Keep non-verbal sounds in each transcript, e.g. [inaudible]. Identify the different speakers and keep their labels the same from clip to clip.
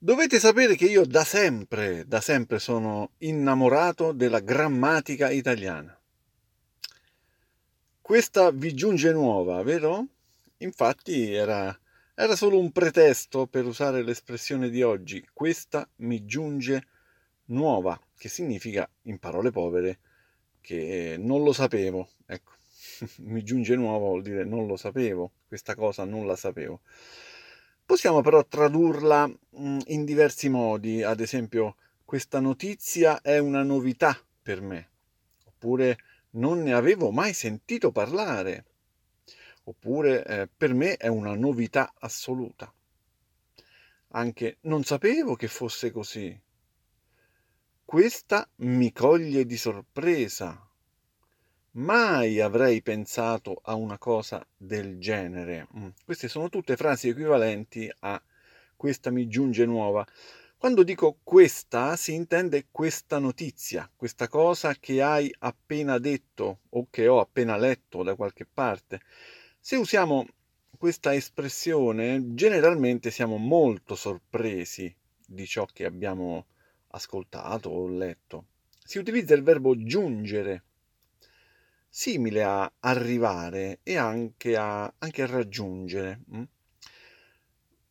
Speaker 1: Dovete sapere che io da sempre, da sempre sono innamorato della grammatica italiana. Questa vi giunge nuova, vero? Infatti era, era solo un pretesto per usare l'espressione di oggi. Questa mi giunge nuova, che significa, in parole povere, che non lo sapevo. Ecco, [laughs] mi giunge nuova vuol dire non lo sapevo, questa cosa non la sapevo. Possiamo però tradurla mm, in diversi modi, ad esempio questa notizia è una novità per me, oppure non ne avevo mai sentito parlare, oppure eh, per me è una novità assoluta. Anche non sapevo che fosse così. Questa mi coglie di sorpresa. Mai avrei pensato a una cosa del genere. Mm. Queste sono tutte frasi equivalenti a questa mi giunge nuova. Quando dico questa si intende questa notizia, questa cosa che hai appena detto o che ho appena letto da qualche parte. Se usiamo questa espressione, generalmente siamo molto sorpresi di ciò che abbiamo ascoltato o letto. Si utilizza il verbo giungere simile a arrivare e anche a, anche a raggiungere. Mm?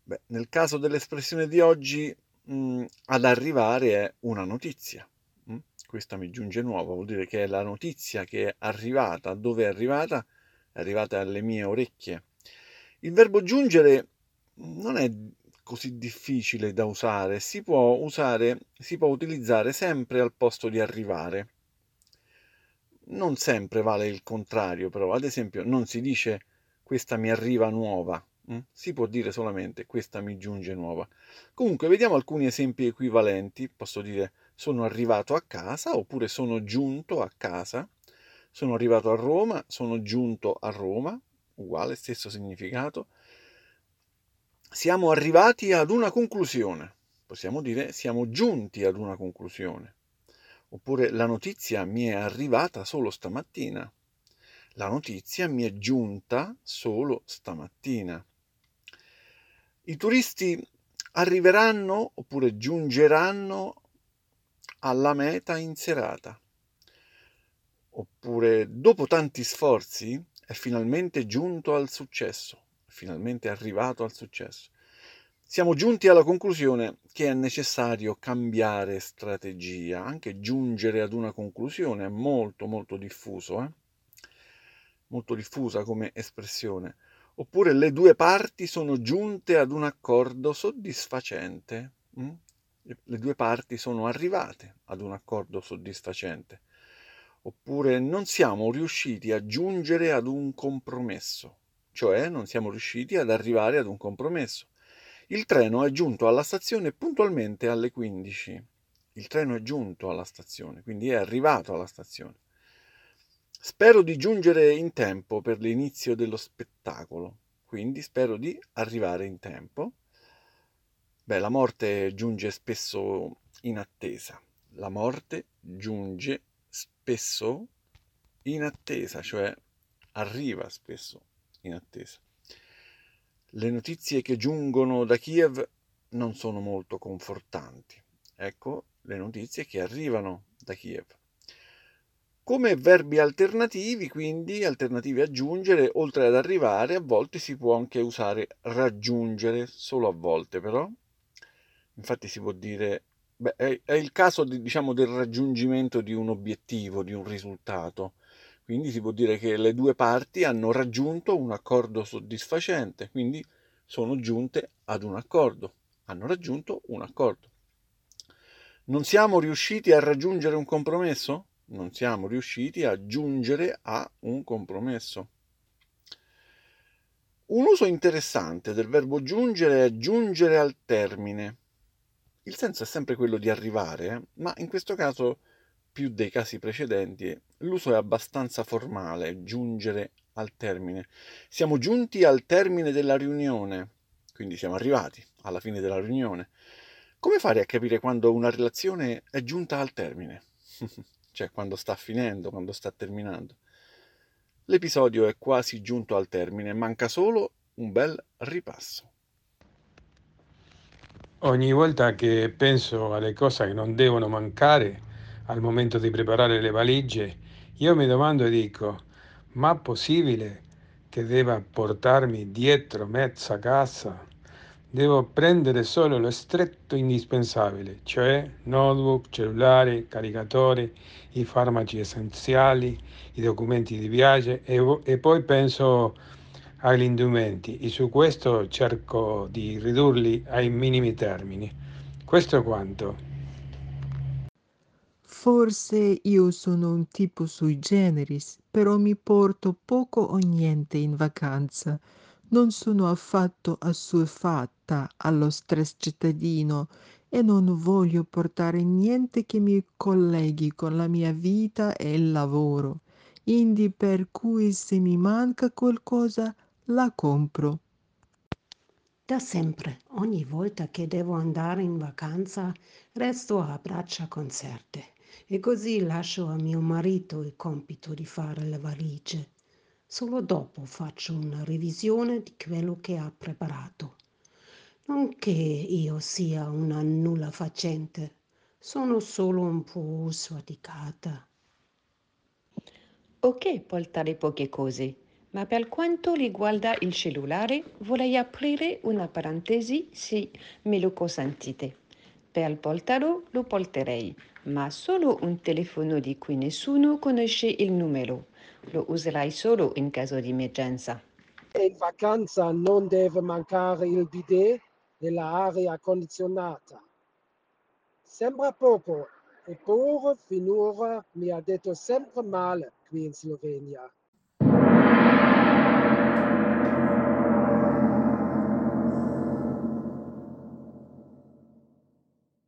Speaker 1: Beh, nel caso dell'espressione di oggi, mh, mm, ad arrivare è una notizia. Mh? Mm? Questa mi giunge nuova, vuol dire che è la notizia che è arrivata. Dove è arrivata? È arrivata alle mie orecchie. Il verbo giungere non è così difficile da usare, si può usare, si può utilizzare sempre al posto di arrivare non sempre vale il contrario, però ad esempio non si dice questa mi arriva nuova, hm? si può dire solamente questa mi giunge nuova. Comunque vediamo alcuni esempi equivalenti, posso dire sono arrivato a casa oppure sono giunto a casa, sono arrivato a Roma, sono giunto a Roma, uguale, stesso significato. Siamo arrivati ad una conclusione, possiamo dire siamo giunti ad una conclusione. Oppure la notizia mi è arrivata solo stamattina. La notizia mi è giunta solo stamattina. I turisti arriveranno oppure giungeranno alla meta in serata. Oppure dopo tanti sforzi è finalmente giunto al successo, finalmente arrivato al successo siamo giunti alla conclusione che è necessario cambiare strategia, anche giungere ad una conclusione è molto molto diffuso, eh? molto diffusa come espressione. Oppure le due parti sono giunte ad un accordo soddisfacente. Hm? Le due parti sono arrivate ad un accordo soddisfacente. Oppure non siamo riusciti a giungere ad un compromesso, cioè non siamo riusciti ad arrivare ad un compromesso il treno è giunto alla stazione puntualmente alle 15. Il treno è giunto alla stazione, quindi è arrivato alla stazione. Spero di giungere in tempo per l'inizio dello spettacolo, quindi spero di arrivare in tempo. Beh, la morte giunge spesso in attesa. La morte giunge spesso in attesa, cioè arriva spesso in attesa. Le notizie che giungono da Kiev non sono molto confortanti. Ecco le notizie che arrivano da Kiev. Come verbi alternativi, quindi alternativi a giungere, oltre ad arrivare, a volte si può anche usare raggiungere, solo a volte però. Infatti si può dire, beh, è il caso di, diciamo, del raggiungimento di un obiettivo, di un risultato. Quindi si può dire che le due parti hanno raggiunto un accordo soddisfacente, quindi sono giunte ad un accordo, hanno raggiunto un accordo. Non siamo riusciti a raggiungere un compromesso? Non siamo riusciti a giungere a un compromesso. Un uso interessante del verbo giungere è giungere al termine. Il senso è sempre quello di arrivare, eh? ma in questo caso più dei casi precedenti, l'uso è abbastanza formale, giungere al termine. Siamo giunti al termine della riunione, quindi siamo arrivati alla fine della riunione. Come fare a capire quando una relazione è giunta al termine? [laughs] cioè quando sta finendo, quando sta terminando. L'episodio è quasi giunto al termine, manca solo un bel ripasso.
Speaker 2: Ogni volta che penso alle cose che non devono mancare al momento di preparare le valigie, io mi domando e dico, ma è possibile che debba portarmi dietro mezza casa? Devo prendere solo lo stretto indispensabile, cioè notebook, cellulare, caricatore, i farmaci essenziali, i documenti di viaggio e, e poi penso agli indumenti e su questo cerco di ridurli ai minimi termini. Questo è quanto.
Speaker 3: Forse io sono un tipo sui generis, però mi porto poco o niente in vacanza. Non sono affatto assuefatta allo stress cittadino e non voglio portare niente che mi colleghi con la mia vita e il lavoro. Indi per cui se mi manca qualcosa la compro.
Speaker 4: Da sempre, ogni volta che devo andare in vacanza, resto a braccia concerte e così lascio a mio marito il compito di fare le valigie. Solo dopo faccio una revisione di quello che ha preparato. Non che io sia una nulla facente, sono solo un po' sfaticata.
Speaker 5: Ok, portare poche cose, ma per quanto riguarda il cellulare vorrei aprire una parentesi se me lo consentite. Per portarlo lo porterei, ma solo un telefono di cui nessuno conosce il numero. Lo userai solo in caso di emergenza.
Speaker 6: In vacanza non deve mancare il bidet e l'aria condizionata. Sembra poco, eppure finora mi ha detto sempre male qui in Slovenia.